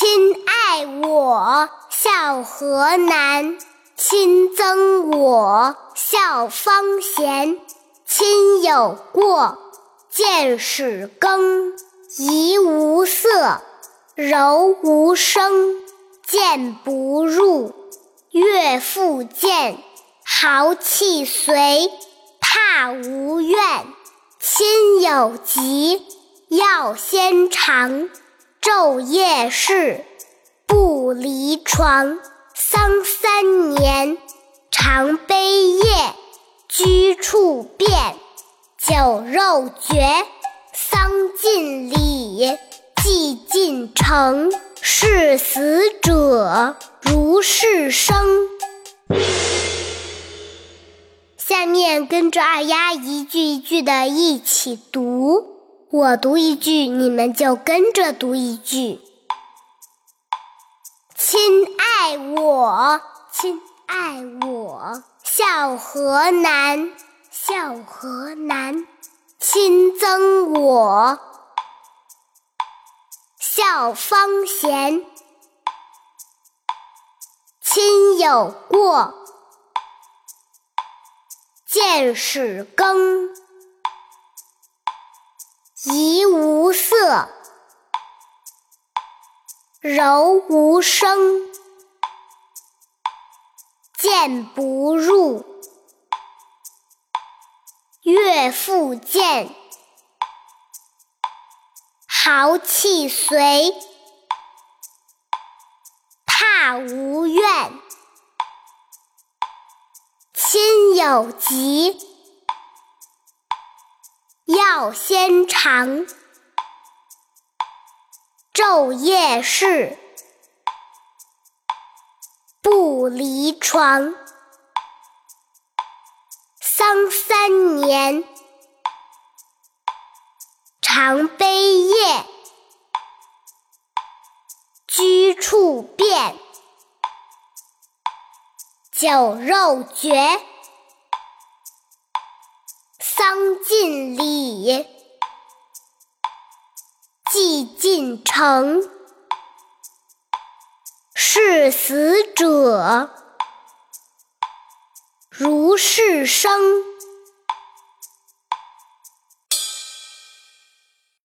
亲爱我，孝何难；亲憎我，孝方贤。亲有过，见使更。怡无色，柔无声。谏不入，悦复见。豪气随，怕无怨。亲有疾，要先尝。昼夜侍，不离床。丧三年，常悲咽。居处变，酒肉绝。丧尽礼，祭尽诚。视死者如是生。下面跟着二丫一句一句的一起读，我读一句，你们就跟着读一句。亲爱我，亲爱我，孝何难，孝何难。亲憎我，孝方贤。亲有过。见使更，怡无色，柔无声。谏不入，悦复见。豪气随，怕无怨。亲有疾，要先尝。昼夜侍，不离床。丧三年，常悲咽。居处变。酒肉绝，礼，祭尽诚。视死者如是生。